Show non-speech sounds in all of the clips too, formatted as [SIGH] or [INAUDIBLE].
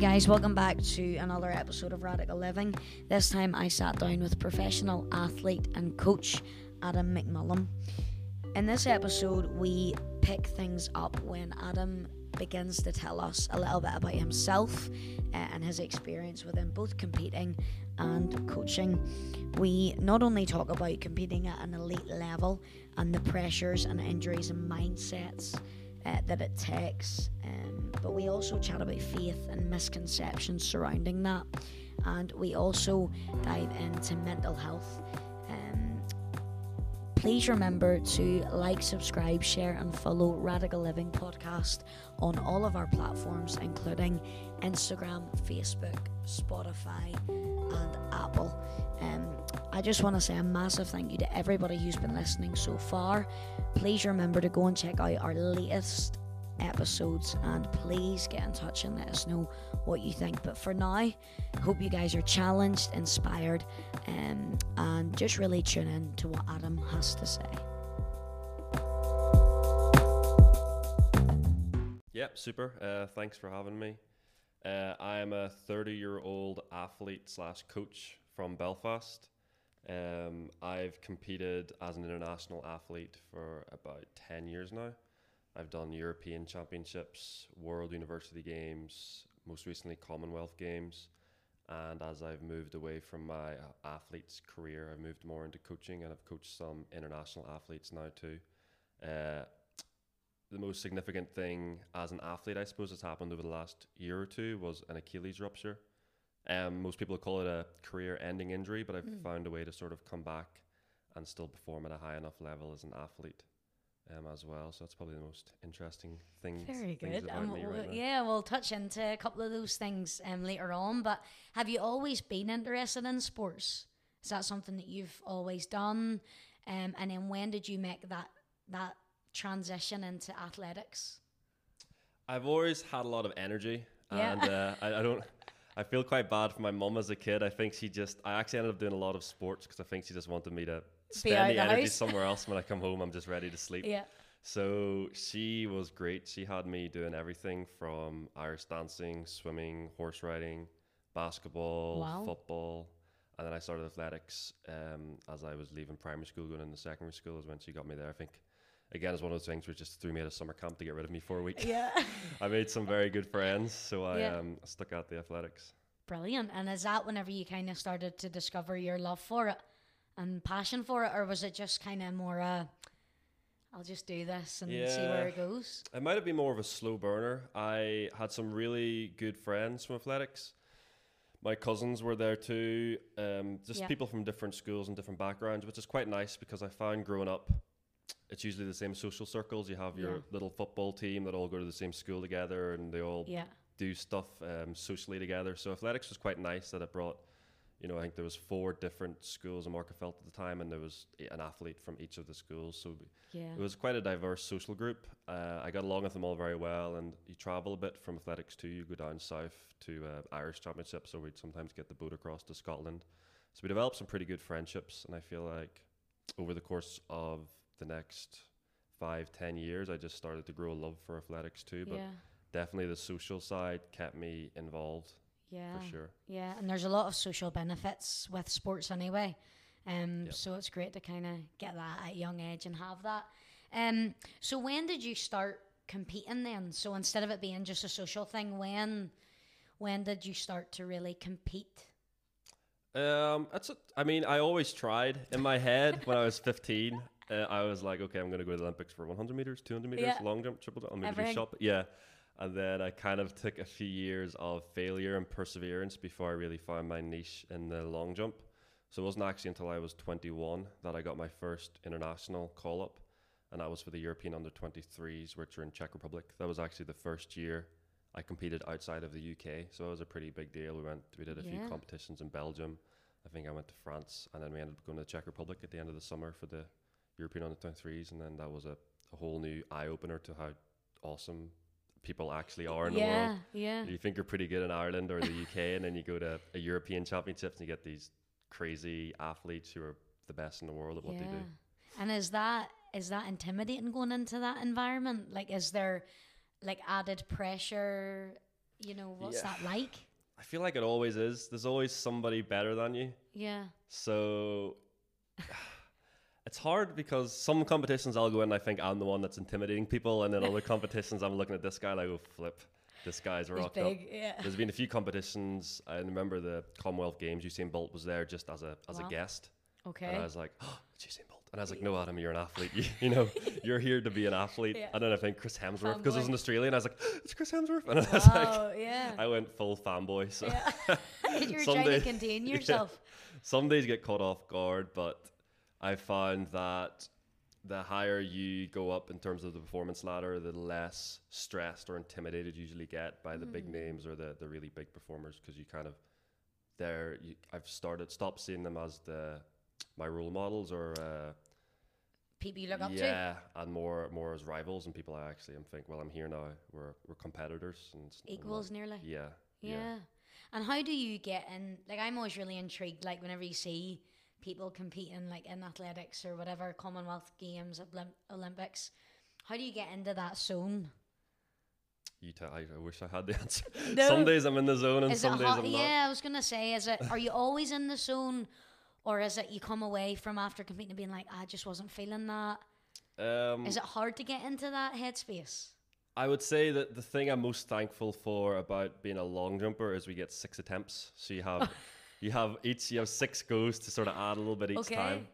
guys, welcome back to another episode of Radical Living. This time I sat down with professional athlete and coach Adam McMullen. In this episode, we pick things up when Adam begins to tell us a little bit about himself uh, and his experience within both competing and coaching. We not only talk about competing at an elite level and the pressures and injuries and mindsets uh, that it takes, um, but we also chat about faith and misconceptions surrounding that. And we also dive into mental health. Um, please remember to like, subscribe, share, and follow Radical Living Podcast on all of our platforms, including Instagram, Facebook, Spotify, and Apple. Um, I just want to say a massive thank you to everybody who's been listening so far. Please remember to go and check out our latest episodes and please get in touch and let us know what you think. But for now, hope you guys are challenged, inspired, um, and just really tune in to what Adam has to say. Yep, super. Uh, thanks for having me. Uh, I am a 30 year old athlete slash coach from Belfast. Um, I've competed as an international athlete for about 10 years now. I've done European Championships, World University Games, most recently Commonwealth Games. And as I've moved away from my uh, athlete's career, I've moved more into coaching and I've coached some international athletes now too. Uh, the most significant thing as an athlete, I suppose, that's happened over the last year or two was an Achilles rupture. Um, most people call it a career-ending injury, but I've Mm. found a way to sort of come back and still perform at a high enough level as an athlete um, as well. So that's probably the most interesting thing. Very good. Um, we'll- right yeah, we'll touch into a couple of those things um, later on. But have you always been interested in sports? Is that something that you've always done? Um, and then when did you make that that transition into athletics? I've always had a lot of energy, Yeah. and uh, I, I don't. [LAUGHS] I feel quite bad for my mom as a kid. I think she just. I actually ended up doing a lot of sports because I think she just wanted me to spend the the energy [LAUGHS] somewhere else. When I come home, I'm just ready to sleep. Yeah. So she was great. She had me doing everything from Irish dancing, swimming, horse riding, basketball, Wow. football, and then I started athletics um, as I was leaving primary school, going into secondary school. Is when she got me there. I think. Again, it's one of those things which just threw me at a summer camp to get rid of me for a week. Yeah. [LAUGHS] I made some very good friends, so I Yeah. um, stuck out the athletics. Brilliant. And is that whenever you kind of started to discover your love for it and passion for it, or was it just kind of more uh, I'll just do this and see where it goes? It might have been more of a slow burner. I had some really good friends from athletics. My cousins were there too. Um, just Yeah. people from different schools and different backgrounds, which is quite nice because I found growing up, it's usually the same social circles. You have your Yeah. little football team that all go to the same school together and they all Yeah. do stuff um, socially together. So athletics was quite nice that it brought, you know, I think there was four different schools in Magherafelt at the time, and there was an athlete from each of the schools. So Yeah. it was quite a diverse social group. Uh, I got along with them all very well, and you travel a bit from athletics too. You go down south to uh, Irish Championships, or we'd sometimes get the boat across to Scotland. So we developed some pretty good friendships, and I feel like over the course of the next five, ten years, I just started to grow a love for athletics too. But yeah. definitely the social side kept me involved Yeah. for sure. Yeah, and there's a lot of social benefits with sports anyway. Um, Yep. so it's great to kind of get that at a young age and have that. Um, so when did you start competing then? So instead of it being just a social thing, when when did you start to really compete? Um, that's. A, I mean, I always tried in my head when I was 15. Uh, I was like, okay, I'm going to go to the Olympics for 100 meters, 200 meters, Yeah. long jump, triple jump, I'll maybe Everything. do shot. Yeah. And then I kind of took a few years of failure and perseverance before I really found my niche in the long jump. So it wasn't actually until I was 21 that I got my first international call up, and that was for the European under 23s, which are in Czech Republic. That was actually the first year I competed outside of the UK, so it was a pretty big deal. We went, we did a Yeah. few competitions in Belgium. I think I went to France, and then we ended up going to the Czech Republic at the end of the summer for the European under 23s, and then that was a, a whole new eye opener to how awesome people actually are in the world. yeah. You think you're pretty good in Ireland or the UK, and then you go to a European Championships and you get these crazy athletes who are the best in the world at what they do. And is that is that intimidating going into that environment? Like, is there like added pressure You know, what's Yeah. that like? I feel like it always is. There's always somebody better than you. Yeah. So it's hard because some competitions I'll go in and I think I'm the one that's intimidating people, and then other [LAUGHS] competitions I'm looking at this guy and I go, flip, this guy's rocked up. Yeah. There's been a few competitions. I remember the Commonwealth Games. Usain Bolt was there just as a as Wow. a guest, Okay. and I was like, "Oh, it's Usain Bolt." And I was like, "No, Adam, you're an athlete. [LAUGHS] You, you know, you're here to be an athlete." Yeah. And then I think Chris Hemsworth because it was an Australian. I was like, oh, "It's Chris Hemsworth," and I was like, yeah. I went full fanboy. So yeah. [LAUGHS] You're trying to days- contain yeah. yourself. some days get caught off guard, but I found that the higher you go up in terms of the performance ladder, the less stressed or intimidated you usually get by the big Mm. names or the, the really big performers because you kind of they're you, I've started stopped seeing them as the my role models or uh, People you look up to. yeah and more more as rivals and people I actually am think well I'm here now we're we're competitors and and Equals not- nearly. yeah Yeah. And how do you get in? Like, I'm always really intrigued. Like, whenever you see people competing, like in athletics or whatever, Commonwealth Games, Olymp- Olympics, how do you get into that zone? you tell I, I wish I had the [LAUGHS] answer No. some days I'm in the zone and Is some days hot? I'm not Yeah, I was gonna say, is it? Are you always in the zone, or is it you come away from after competing and being like, I just wasn't feeling that? um, Is it hard to get into that headspace? I would say that the thing I'm most thankful for about being a long jumper is we get six attempts. So you have [LAUGHS] you have each you have six goes to sort of add a little bit each Okay. time.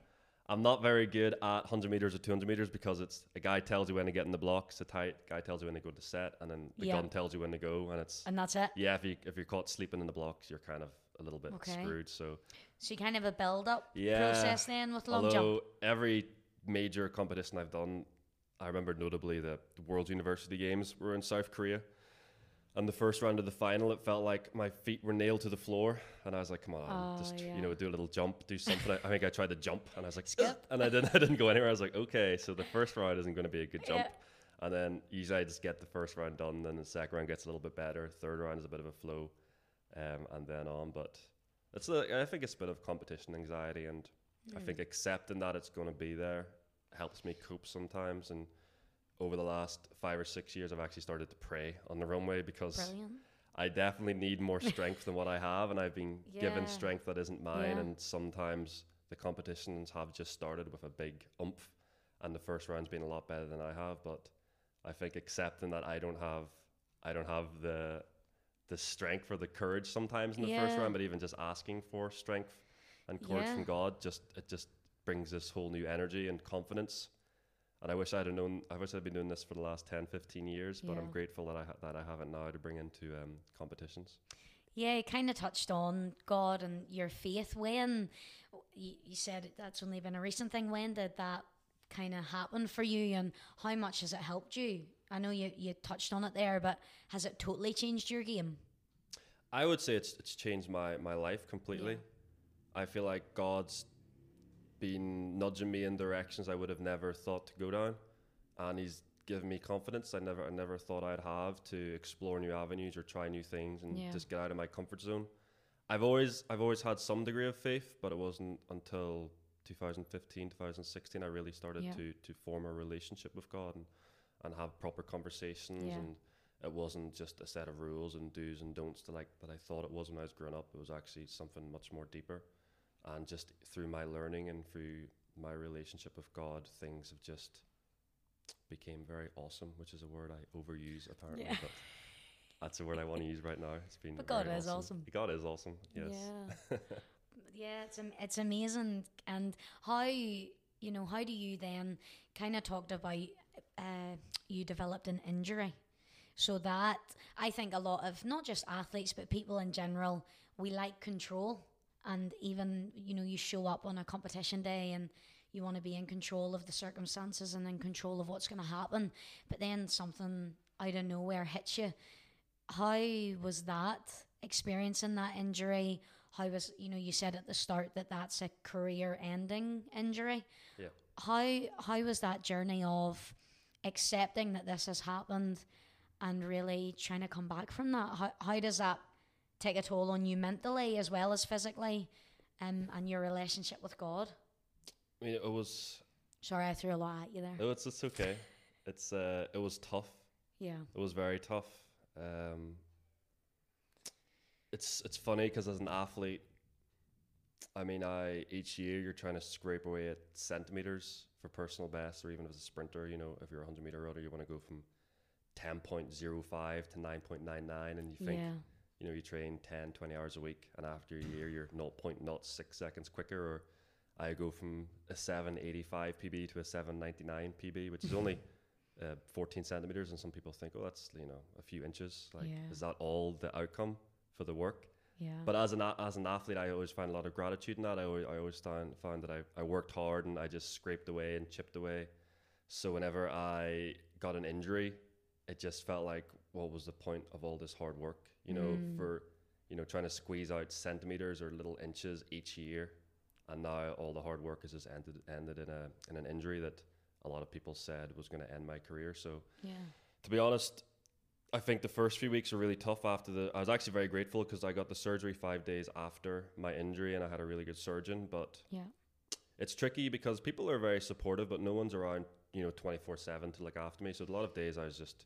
I'm not very good at 100 meters or 200 meters because it's a guy tells you when to get in the blocks, a tight guy tells you when to go to set, and then the Yeah. gun tells you when to go, and it's And that's it. yeah. If you if you're caught sleeping in the blocks, you're kind of a little bit Okay. screwed. So So you kind of a build up Yeah. process then with long Although jump. every major competition I've done, I remember notably the World University Games were in South Korea. And the first round of the final, it felt like my feet were nailed to the floor. And I was like, come on, Oh, just, yeah. you know, do a little jump, do something. I, I think I tried to jump and I was like, Skip. and I didn't, [LAUGHS] I didn't go anywhere. I was like, okay, so the first round isn't going to be a good jump. Yeah. And then usually I just get the first round done, then the second round gets a little bit better. Third round is a bit of a flow, um, and then on. But it's a, I think it's a bit of competition anxiety, and I Hmm. think accepting that it's going to be there helps me cope sometimes. And over the last five or six years, I've actually started to pray on the runway because Brilliant. I definitely need more [LAUGHS] strength than what I have, and I've been Yeah. given strength that isn't mine. Yeah. And sometimes the competitions have just started with a big oomph, and the first round's been a lot better than I have. But I think accepting that I don't have, I don't have the the strength or the courage sometimes in the first round, but even just asking for strength and courage Yeah. from God, just it just brings this whole new energy and confidence. And I wish I'd have known. I wish I'd been doing this for the last 10, 15 years. But I'm grateful that I ha- that I have it now to bring into um, competitions. Yeah, you kind of touched on God and your faith. When you, you said that's only been a recent thing, when did that kind of happen for you, and how much has it helped you? I know you, you touched on it there, but has it totally changed your game? I would say it's it's changed my my life completely. I feel like God's been nudging me in directions I would have never thought to go down, and He's given me confidence I never I never thought I'd have to explore new avenues or try new things and Yeah. just get out of my comfort zone. I've always I've always had some degree of faith, but it wasn't until 2015, 2016 I really started Yeah. to to form a relationship with God and and have proper conversations Yeah. and it wasn't just a set of rules and do's and don'ts to like that I thought it was when I was growing up. It was actually something much more deeper. And just through my learning and through my relationship with God, things have just became very awesome, which is a word I overuse apparently, Yeah. but that's a word I want to use right now. It's been But God is awesome. God is awesome. Yes. Yeah. [LAUGHS] yeah, it's it's amazing. And how you know how do you then kind of talked about uh, you developed an injury, so that I think a lot of not just athletes but people in general we like control, and even you know you show up on a competition day and you want to be in control of the circumstances and in control of what's going to happen, but then something out of nowhere hits you. How was that experiencing that injury? How was you know you said at the start that that's a career ending injury. Yeah. how how was that journey of accepting that this has happened and really trying to come back from that? How, how does that take a toll on you mentally as well as physically um, and your relationship with god I mean, it was. sorry i threw a lot at you there Oh, it's it's okay. It's uh, it was tough. yeah It was very tough. Um, it's it's funny because as an athlete, I mean, I each year you're trying to scrape away at centimeters for personal best, or even as a sprinter. You know, if you're a hundred meter runner, you want to go from ten point zero five to nine point nine nine, and you think yeah. You know you train 10, 20 hours a week, and after a year you're 0.06 seconds quicker. Or I go from a seven eighty five PB to a seven ninety nine PB, which is only [LAUGHS] uh, 14 centimeters, and some people think, oh, that's you know a few inches. Like, Yeah. is that all the outcome for the work? Yeah. But as an as an athlete, I always find a lot of gratitude in that. I always, I always found found that I, I worked hard and I just scraped away and chipped away. So whenever I got an injury, it just felt like what was the point of all this hard work? You know, Mm. for you know trying to squeeze out centimeters or little inches each year, and now all the hard work has just ended ended in a in an injury that a lot of people said was going to end my career. So yeah. to be honest, I think the first few weeks were really tough after the. I was actually very grateful because I got the surgery five days after my injury and I had a really good surgeon. But Yeah. it's tricky because people are very supportive, but no one's around, you know, 24 7 to look after me. So a lot of days I was just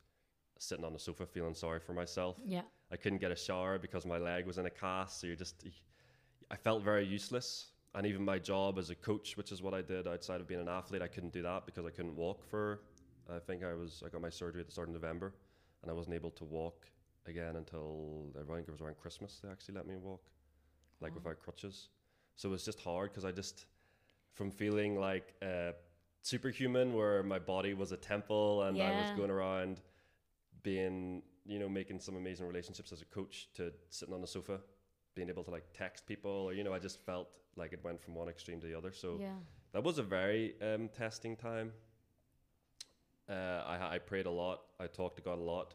sitting on the sofa feeling sorry for myself. Yeah. I couldn't get a shower because my leg was in a cast. So you're just, I felt very useless. And even my job as a coach, which is what I did outside of being an athlete, I couldn't do that because I couldn't walk for. I think I was I got my surgery at the start of November, and I wasn't able to walk again until I think it was around Christmas. They actually let me walk, like without crutches. So it was just hard because I just, from feeling like uh, superhuman, where my body was a temple and I was going around being, you know, making some amazing relationships as a coach to sitting on the sofa, being able to like text people, or you know, I just felt like it went from one extreme to the other. So yeah. that was a very um, testing time. Uh, I, I prayed a lot. I talked to God a lot.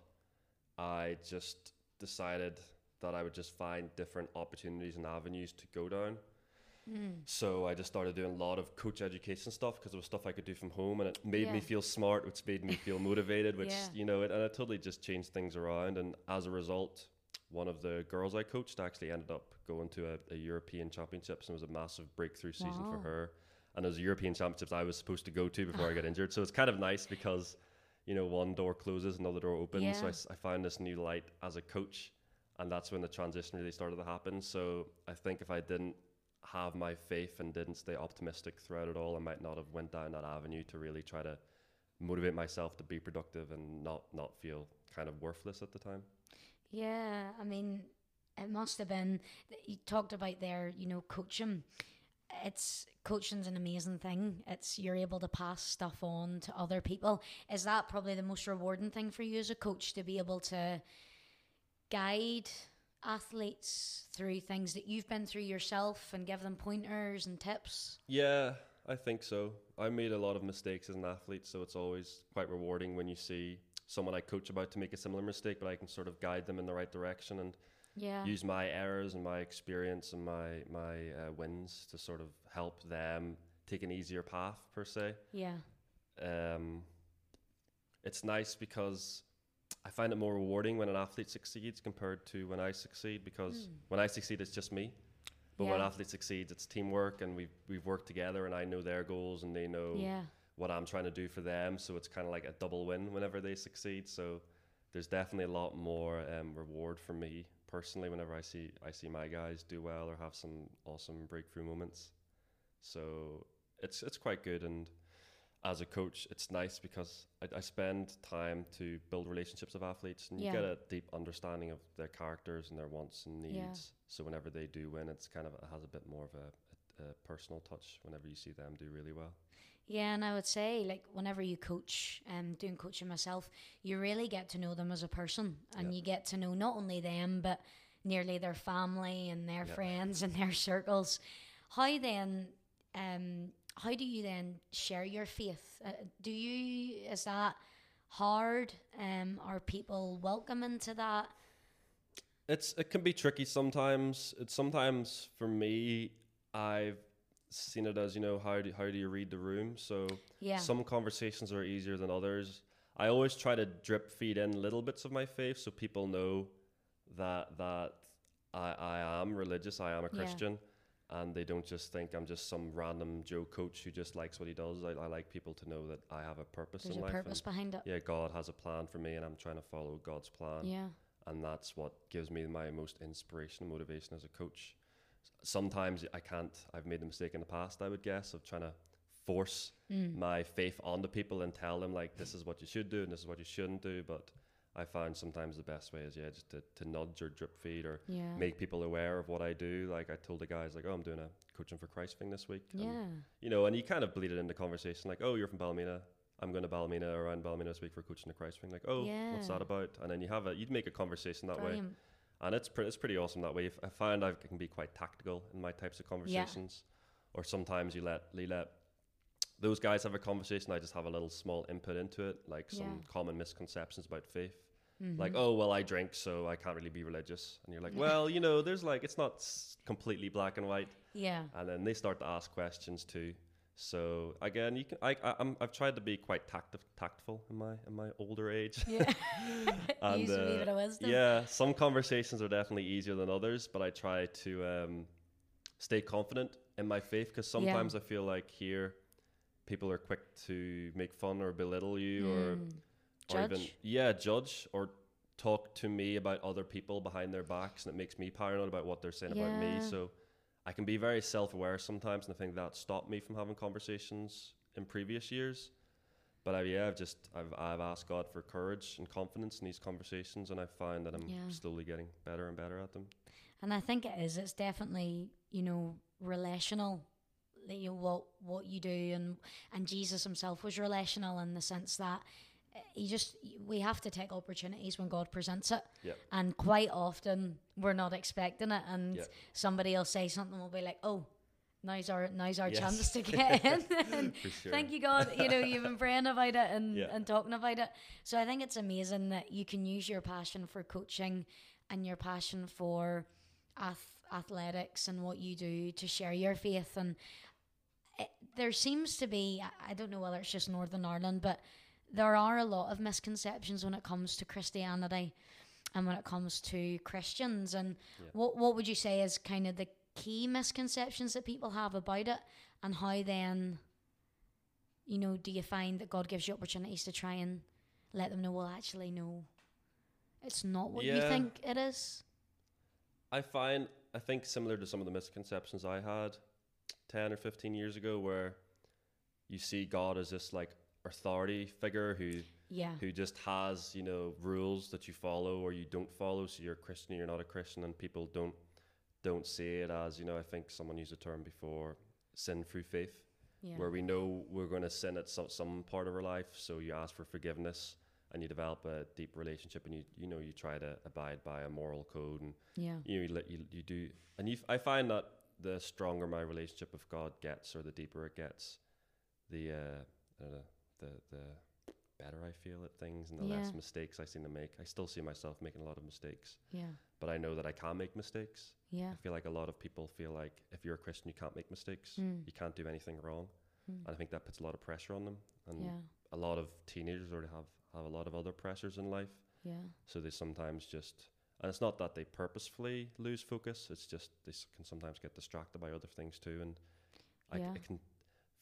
I just decided that I would just find different opportunities and avenues to go down. Mm. So I just started doing a lot of coach education stuff because it was stuff I could do from home, and it made me feel smart, which made me feel motivated, [LAUGHS] which Yeah. you know, it, and it totally just changed things around. And as a result, one of the girls I coached actually ended up going to a, a European Championships, and it was a massive breakthrough season for her. And it was a European Championships I was supposed to go to before I got [LAUGHS] injured, so it's kind of nice because you know one door closes, another door opens. So I Yeah. I found this new light as a coach, and that's when the transition really started to happen. So I think if I didn't have my faith and didn't stay optimistic throughout it all, I might not have went down that avenue to really try to motivate myself to be productive and not not feel kind of worthless at the time. Yeah, I mean, it must have been. You talked about there, you know, coaching. It's coaching's an amazing thing. It's you're able to pass stuff on to other people. Is that probably the most rewarding thing for you as a coach to be able to guide athletes through things that you've been through yourself and give them pointers and tips? Yeah, I think so. I made a lot of mistakes as an athlete, so it's always quite rewarding when you see someone I coach about to make a similar mistake, but I can sort of guide them in the right direction and Yeah. use my errors and my experience and my my uh, wins to sort of help them take an easier path per se. yeah. Um, it's nice because I find it more rewarding when an athlete succeeds compared to when I succeed because Mm. when I succeed it's just me. But when an Yeah. athlete succeeds, it's teamwork, and we've we've worked together, and I know their goals, and they know Yeah. what I'm trying to do for them. So it's kind of like a double win whenever they succeed. So there's definitely a lot more um, reward for me personally whenever I see I see my guys do well or have some awesome breakthrough moments. So it's it's quite good, and as a coach, it's nice because I, I spend time to build relationships with athletes, and you Yeah. get a deep understanding of their characters and their wants and needs. Yeah. So whenever they do win, it's kind of it has a bit more of a, a, a personal touch. Whenever you see them do really well. Yeah, and I would say like whenever you coach, um, doing coaching myself, you really get to know them as a person, and Yeah. you get to know not only them but nearly their family and their Yeah. friends and their [LAUGHS] circles. How then, um, how do you then share your faith? Uh, do you is that hard? Um, are people welcoming to that? It's it can be tricky sometimes. It's sometimes for me, I've seen it as you know how do how do you read the room? So Yeah, some conversations are easier than others. I always try to drip feed in little bits of my faith so people know that that I I am religious. I am a Yeah. And they don't just think I'm just some random Joe coach who just likes what he does. I, I like people to know that I have a purpose there's in a life. purpose behind it. yeah, God has a plan for me, and I'm trying to follow God's plan Yeah, and that's what gives me my most inspiration and motivation as a coach. Sometimes I can't. I've made the mistake in the past. I would guess of trying to force Mm. my faith onto people and tell them like this is what you should do and this is what you shouldn't do. But I find sometimes the best way is yeah, just to, to nudge or drip feed or Yeah. make people aware of what I do. Like I told the guys like, oh, I'm doing a coaching for Christ thing this week. And, yeah. you know, and you kind of bleed it into conversation like, oh, you're from Ballymena. I'm going to Ballymena around Ballymena this week for coaching the Christ thing. Like, oh, what's that about? And then you have a, you'd make a conversation that way and it's pretty it's pretty awesome that way. I find I can be quite tactical in my types of conversations, or sometimes you let you let those guys have a conversation. I just have a little small input into it, like some Yeah. common misconceptions about faith. Mhm. Like, oh well, I drink, so I can't really be religious. And you're like, well, you know, there's like it's not completely black and white. yeah. And then they start to ask questions too. So again, you can I, I I'm, I've tried to be quite tacti- tactful in my in my older age. Yeah. [LAUGHS] [LAUGHS] And, Use a wee uh, bit of wisdom. Yeah, some conversations are definitely easier than others, but I try to um, stay confident in my faith because sometimes I feel like here people are quick to make fun or belittle you or, Mm. or even yeah judge or talk to me about other people behind their backs and it makes me paranoid about what they're saying about me so I can be very self-aware sometimes and I think that stopped me from having conversations in previous years but I, yeah I've just I've, I've asked God for courage and confidence in these conversations and I find that I'm Yeah. slowly getting better and better at them And I think it is. It's definitely you know relational. You what what you do and and Jesus himself was relational in the sense that he just we have to take opportunities when God presents it. Yep. And quite often we're not expecting it, and Yep. somebody will say something. We'll be like, "Oh, now's our now's our Yes. chance to [LAUGHS] get in." [LAUGHS] Sure Thank you, God. You know, you've been praying about it and, and talking about it. So I think it's amazing that you can use your passion for coaching and your passion for ath- athletics and what you do to share your faith. And it, there seems to be, I don't know whether it's just Northern Ireland, but there are a lot of misconceptions when it comes to Christianity and when it comes to Christians. And Yeah. what, what would you say is kind of the key misconceptions that people have about it and how then you know, do you find that God gives you opportunities to try and let them know, well, actually, no, it's not what you think it is? I find I think similar to some of the misconceptions I had ten or fifteen years ago, where you see God as this like authority figure who Yeah. who just has you know rules that you follow or you don't follow. So you're a Christian, or you're not a Christian, and people don't don't see it as you know. I think someone used a term before, sin through faith, Yeah. where we know we're going to sin at some, some part of our life. So you ask for forgiveness. And you develop a deep relationship, and you you know you try to abide by a moral code, and yeah. you know, you, you, you do and you, I find that the stronger my relationship with God gets or the deeper it gets the uh, I don't know, the the better I feel at things and the Yeah. less mistakes I seem to make I still see myself making a lot of mistakes Yeah. but I know that I can make mistakes Yeah. I feel like a lot of people feel like if you're a Christian you can't make mistakes Mm. you can't do anything wrong Mm. and I think that puts a lot of pressure on them and Yeah. a lot of teenagers already have have a lot of other pressures in life Yeah. so they sometimes just, and it's not that they purposefully lose focus. It's just they can sometimes get distracted by other things too. And I, Yeah. it can,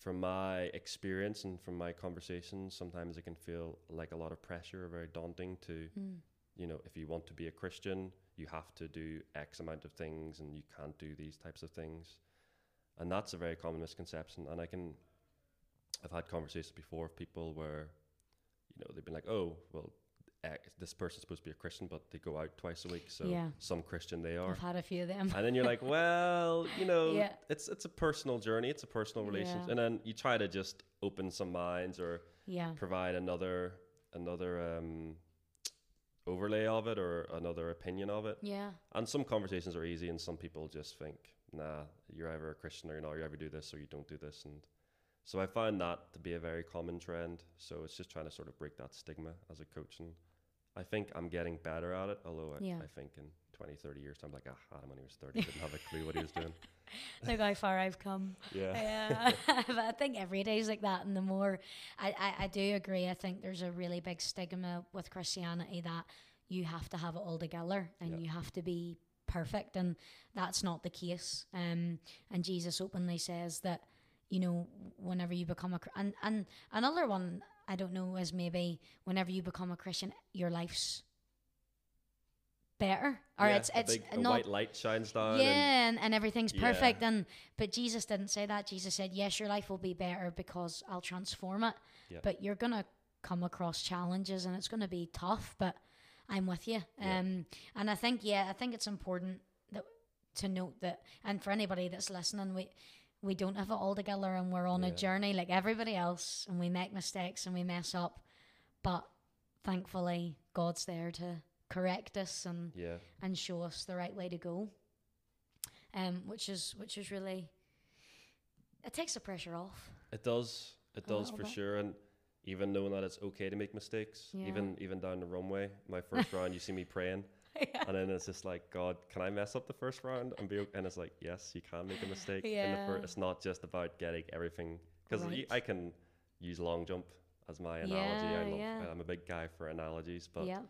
from my experience and from my conversations, sometimes it can feel like a lot of pressure, or very daunting to, Mm. you know, if you want to be a Christian, you have to do X amount of things and you can't do these types of things. And that's a very common misconception. And I can, I've had conversations before with people where, you know, they've been like, oh, well, this person's supposed to be a Christian, but they go out twice a week, so Yeah. some Christian they are. I've had a few of them. and then you're like, [LAUGHS] well, you know, Yeah. it's it's a personal journey, it's a personal relationship, Yeah. and then you try to just open some minds or Yeah. provide another another um, overlay of it or another opinion of it. Yeah. And some conversations are easy, and some people just think, nah, you're either a Christian or you're not, you either do this or you don't do this. And so I find that to be a very common trend. So it's just trying to sort of break that stigma as a coach. And I think I'm getting better at it, although I, Yeah. I think in 20, 30 years, I'm like, ah, Adam when he was 30 didn't have a clue what he was doing. [LAUGHS] Look how far I've come. Yeah. Yeah, [LAUGHS] but I think every day is like that, and the more I, I, I do agree. I think there's a really big stigma with Christianity that you have to have it all together and Yeah. you have to be perfect, and that's not the case. Um, and Jesus openly says that you know whenever you become a and and another one I don't know is maybe whenever you become a Christian, your life's better or Yeah, it's it's big- a not white light shines down. yeah and and, and everything's Yeah. perfect and but jesus didn't say that jesus said yes your life will be better because i'll transform it Yeah. but you're gonna come across challenges and it's gonna be tough but i'm with you Yeah. um and i think yeah i think it's important that to note that and for anybody that's listening we we don't have it all together and we're on a journey like everybody else and we make mistakes and we mess up but thankfully god's there to correct us and yeah, and show us the right way to go. Um, which is which is really it takes the pressure off. it does. It does for bit. sure. And even knowing that it's okay to make mistakes, Yeah. even even down the runway, my first [LAUGHS] round, you see me praying, [LAUGHS] and then it's just like, God, can I mess up the first round and be? And it's like, yes, you can make a mistake. In the Yeah. first, it's not just about getting everything because Right. I can use long jump as my analogy. I Yeah, love. yeah. I'm a big guy for analogies, but yeah,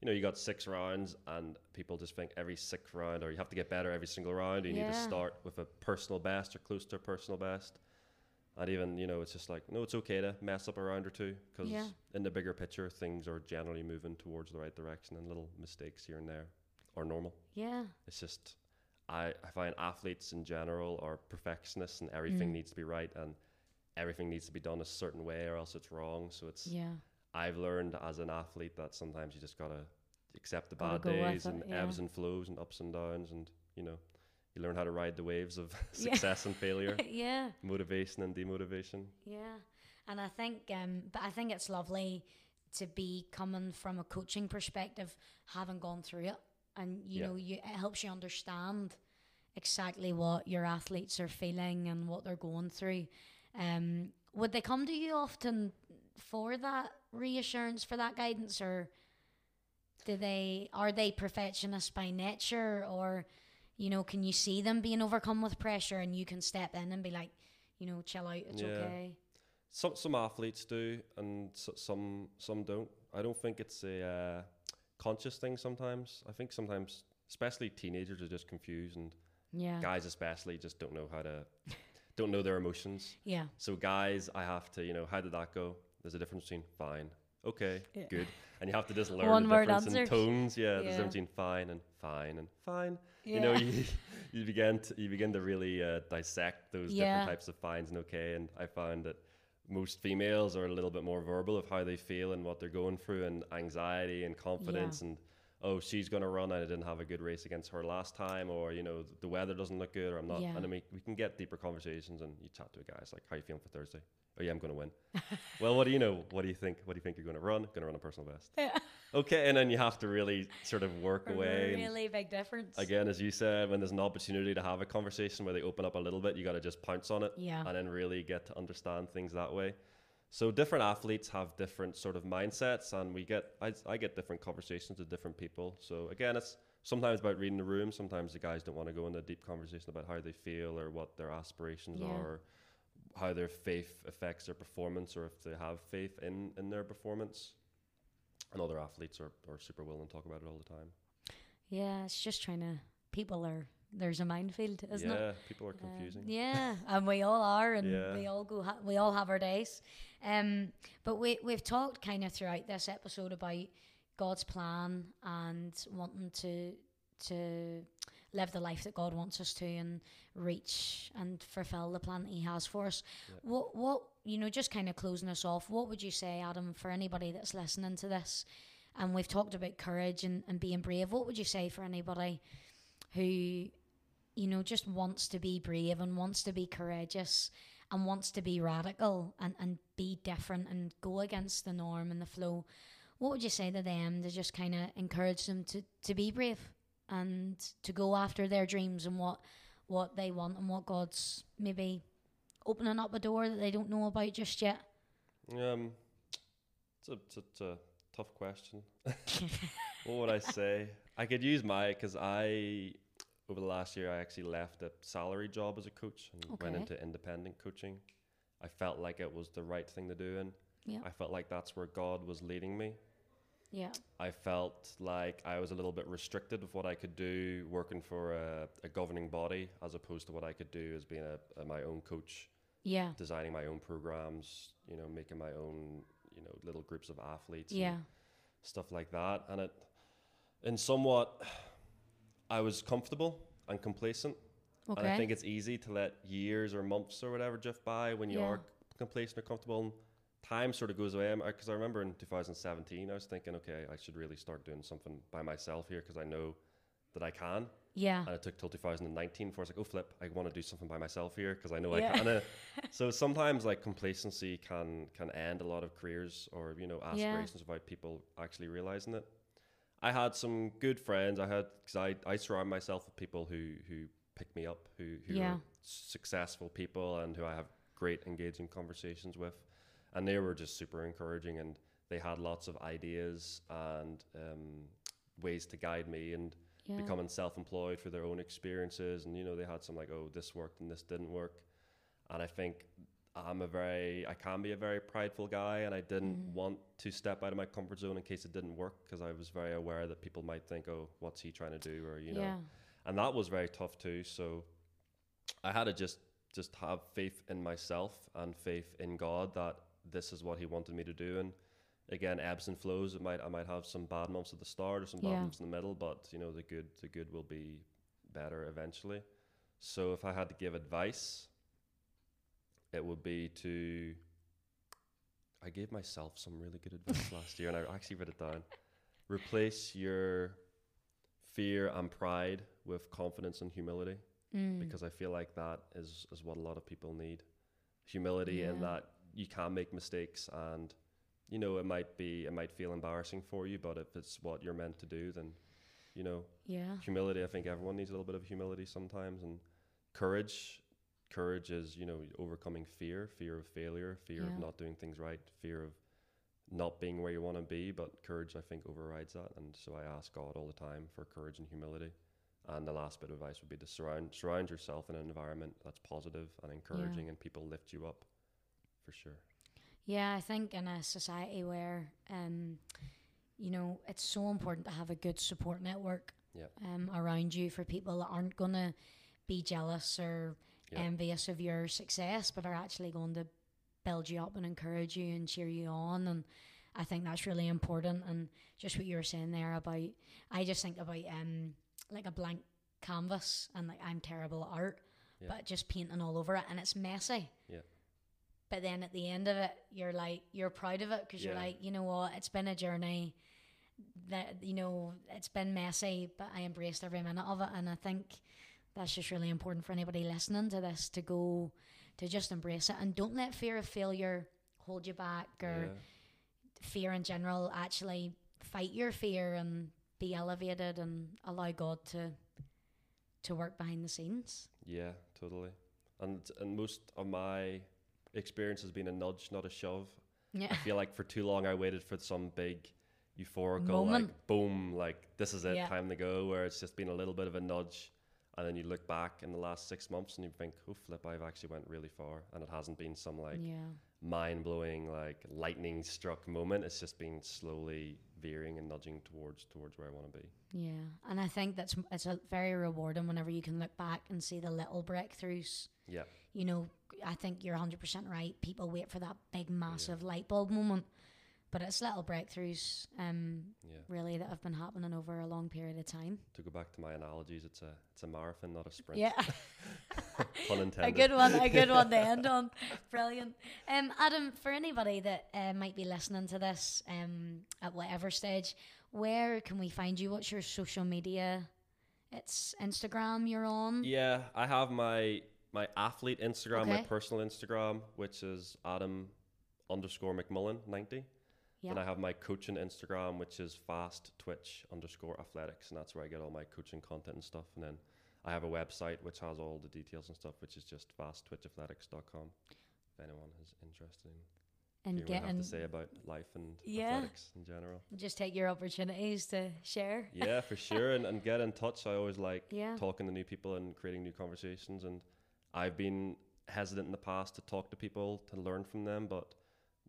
you know, you got six rounds, and people just think every sixth round, or you have to get better every single round. You need to start with a personal best or close to a personal best. And even, you know, it's just like, no, it's okay to mess up a round or two because Yeah. in the bigger picture, things are generally moving towards the right direction, and little mistakes here and there are normal. yeah, It's just, I, I find athletes in general are perfectionists, and everything Mm. needs to be right, and everything needs to be done a certain way, or else it's wrong. So it's yeah, I've learned as an athlete that sometimes you just gotta accept the Gotta bad days it, and yeah. ebbs and flows and ups and downs, and you know, you learn how to ride the waves of [LAUGHS] Yeah. success and failure, [LAUGHS] yeah, motivation and demotivation. yeah. And I think, um, but I think it's lovely to be coming from a coaching perspective, having gone through it, and you Yeah. know, you it helps you understand exactly what your athletes are feeling and what they're going through. Um, would they come to you often for that reassurance, for that guidance, or do they are they perfectionists by nature, or you know, can you see them being overcome with pressure and you can step in and be like, you know, chill out, it's Yeah. okay. Some some athletes do, and s some some don't. I don't think it's a uh, conscious thing. Sometimes I think sometimes, especially teenagers, are just confused, and Yeah, guys especially just don't know how to don't know their emotions. yeah, So guys, I have to, you know, how did that go? There's a difference between fine, okay, Yeah. good, and you have to just learn One the difference in tones. Yeah, Yeah. difference between fine and fine and fine. You know, you [LAUGHS] you begin to you begin to really uh, dissect those Yeah. different types of fines and okay. And I found that most females are a little bit more verbal of how they feel and what they're going through, and anxiety and confidence and. Oh, she's gonna run, and I didn't have a good race against her last time, or you know, the weather doesn't look good, or I'm not. Yeah. And then we, we can get deeper conversations, and you chat to a guy. It's like, how you feeling for Thursday? Oh yeah, I'm gonna win. [LAUGHS] well, what do you know? What do you think? What do you think you're gonna run? Gonna run a personal best. Yeah. Okay, and then you have to really sort of work [LAUGHS] away. really big difference. again, as you said, when there's an opportunity to have a conversation where they open up a little bit, you got to just pounce on it Yeah. and then really get to understand things that way. So different athletes have different sort of mindsets, and we get I, I get different conversations with different people. So again, it's sometimes about reading the room. Sometimes the guys don't want to go into a deep conversation about how they feel or what their aspirations Yeah. are, or how their faith affects their performance, or if they have faith in in their performance. And other athletes are, are super willing to talk about it all the time. Yeah, it's just trying to. People are. There's a minefield, isn't yeah, it? Yeah, people are Um, confusing. yeah, and we all are, and Yeah. we all go. Ha- we all have our days. Um, but we we've talked kind of throughout this episode about God's plan and wanting to to live the life that God wants us to and reach and fulfill the plan that He has for us. Yeah. What what you know, just kind of closing us off. What would you say, Adam, for anybody that's listening to this? And we've talked about courage and, and being brave. What would you say for anybody who, you know, just wants to be brave and wants to be courageous and wants to be radical and, and be different and go against the norm and the flow? What would you say to them to just kind of encourage them to, to be brave and to go after their dreams and what what they want and what God's maybe opening up a door that they don't know about just yet? Um, it's a, it's a, it's a tough question. [LAUGHS] [LAUGHS] what would I say? I could use my because I over the last year I actually left a salary job as a coach and went into independent coaching. I felt like it was the right thing to do, and Yeah. I felt like that's where God was leading me. Yeah. I felt like I was a little bit restricted with what I could do working for a, a governing body as opposed to what I could do as being a, a my own coach Yeah. designing my own programs, you know, making my own, you know, little groups of athletes, Yeah. stuff like that. And it, in somewhat, I was comfortable and complacent. Okay. And I think it's easy to let years or months or whatever drift by when you Yeah. are complacent or comfortable. And time sort of goes away. Because I remember in 2017, I was thinking, okay, I should really start doing something by myself here because I know that I can. yeah. And it took till 2019 before I was like, oh, flip, I want to do something by myself here because I know Yeah. I can. [LAUGHS] So sometimes like complacency can can end a lot of careers or you know aspirations Yeah. aspirations without people actually realizing it. I had some good friends. I had because I, I surround myself with people who who pick me up, who who Yeah. are successful people and who I have great engaging conversations with, and they were just super encouraging and they had lots of ideas and um, ways to guide me and yeah. becoming self-employed for their own experiences and you know they had some like oh this worked and this didn't work and i think i'm a very i can be a very prideful guy and i didn't Mhm. want to step out of my comfort zone in case it didn't work because i was very aware that people might think oh what's he trying to do or you know yeah. and that was very tough too so i had to just just have faith in myself and faith in god that this is what he wanted me to do and again ebbs and flows it might i might have some bad months at the start or some bad Yeah. months in the middle but you know the good the good will be better eventually so if i had to give advice it would be to i gave myself some really good advice last year and i actually wrote it down replace your fear and pride with confidence and humility Mm. because I feel like that is, is what a lot of people need. Humility in that you can make mistakes and you know it might be it might feel embarrassing for you, but if it's what you're meant to do then you know, yeah. humility I think everyone needs a little bit of humility sometimes and courage courage is, you know, overcoming fear, fear of failure, fear Yeah. of not doing things right, fear of not being where you want to be, but courage I think overrides that and so I ask God all the time for courage and humility. And the last bit of advice would be to surround surround yourself in an environment that's positive and encouraging, and people lift you up, for sure. Yeah, I think in a society where, um, you know, it's so important to have a good support network Yeah. um, around you for people that aren't going to be jealous or Yeah. envious of your success, but are actually going to build you up and encourage you and cheer you on. And I think that's really important. And just what you were saying there about, I just think about um, like a blank canvas and like I'm terrible at art, Yeah. but just painting all over it and it's messy. Yeah. But then at the end of it, you're like, you're proud of it because you're like, you know what, it's been a journey that, you know, it's been messy, but I embraced every minute of it. And I think that's just really important for anybody listening to this to go, to just embrace it and don't let fear of failure hold you back or Yeah. fear in general. Actually, fight your fear and be elevated and allow God to to work behind the scenes. Yeah, totally. And and most of my experience has been a nudge, not a shove. Yeah. I feel like for too long I waited for some big euphorical Moment. like boom, like this is it, Yeah. time to go. Where it's just been a little bit of a nudge, and then you look back in the last six months and you think, oh flip, I've actually went really far, and it hasn't been some like yeah. mind blowing, like lightning struck moment. It's just been slowly veering and nudging towards towards where I want to be. Yeah, and I think that's it's a very rewarding whenever you can look back and see the little breakthroughs. Yeah, You know, I think you're 100% right. People wait for that big, massive light bulb moment, but it's little breakthroughs, um, yeah. really that have been happening over a long period of time. To go back to my analogies, it's a it's a marathon, not a sprint. Yeah, [LAUGHS] Pun [LAUGHS] a good one, a good one to [LAUGHS] end on. Brilliant. Um, Adam, for anybody that uh, might be listening to this um, at whatever stage, where can we find you? What's your social media? It's Instagram you're on. Yeah, I have my my athlete Instagram, my personal Instagram, which is Adam underscore McMullen ninety. Yeah. Then I have my coaching Instagram, which is fast twitch underscore athletics, and that's where I get all my coaching content and stuff. And then I have a website which has all the details and stuff, which is just fast twitch fasttwitchathletics.com. If anyone is interested in and I have to say about life and Yeah. athletics in general. just take your opportunities to share. [LAUGHS] yeah, for sure, and, and get in touch. I always like Yeah. talking to new people and creating new conversations. And I've been hesitant in the past to talk to people to learn from them, but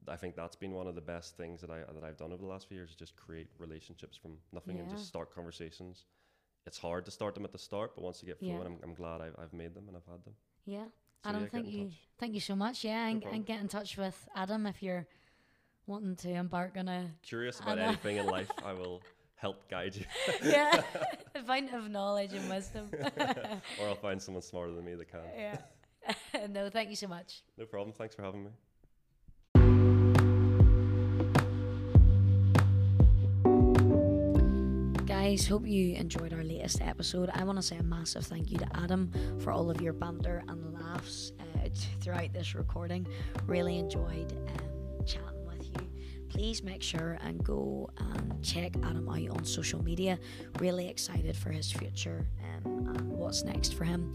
I think that's been one of the best things that I that I've done over the last few years. Is just create relationships from nothing and Yeah. just start conversations. It's hard to start them at the start, but once you get Yeah. flowing, I'm, I'm glad I've, I've made them and I've had them. Yeah. So Adam, yeah, thank you. touch. Thank you so much. Yeah, and, problem. and get in touch with Adam if you're wanting to embark on a Curious about know. anything in life, I will [LAUGHS] help guide you. yeah, [LAUGHS] fountain of knowledge and wisdom. [LAUGHS] or I'll find someone smarter than me that can. yeah. no, thank you so much. No problem. Thanks for having me. Guys, hope you enjoyed our latest episode. I want to say a massive thank you to Adam for all of your banter and laughs uh, throughout this recording. Really enjoyed um, chatting. Please make sure and go and check Adam out on social media. Really excited for his future um, and what's next for him.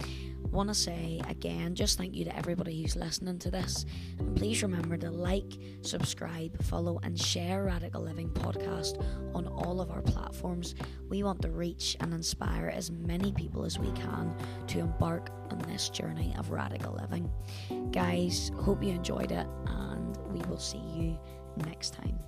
Want to say again, just thank you to everybody who's listening to this. And please remember to like, subscribe, follow, and share Radical Living Podcast on all of our platforms. We want to reach and inspire as many people as we can to embark on this journey of radical living. Guys, hope you enjoyed it, and we will see you next time.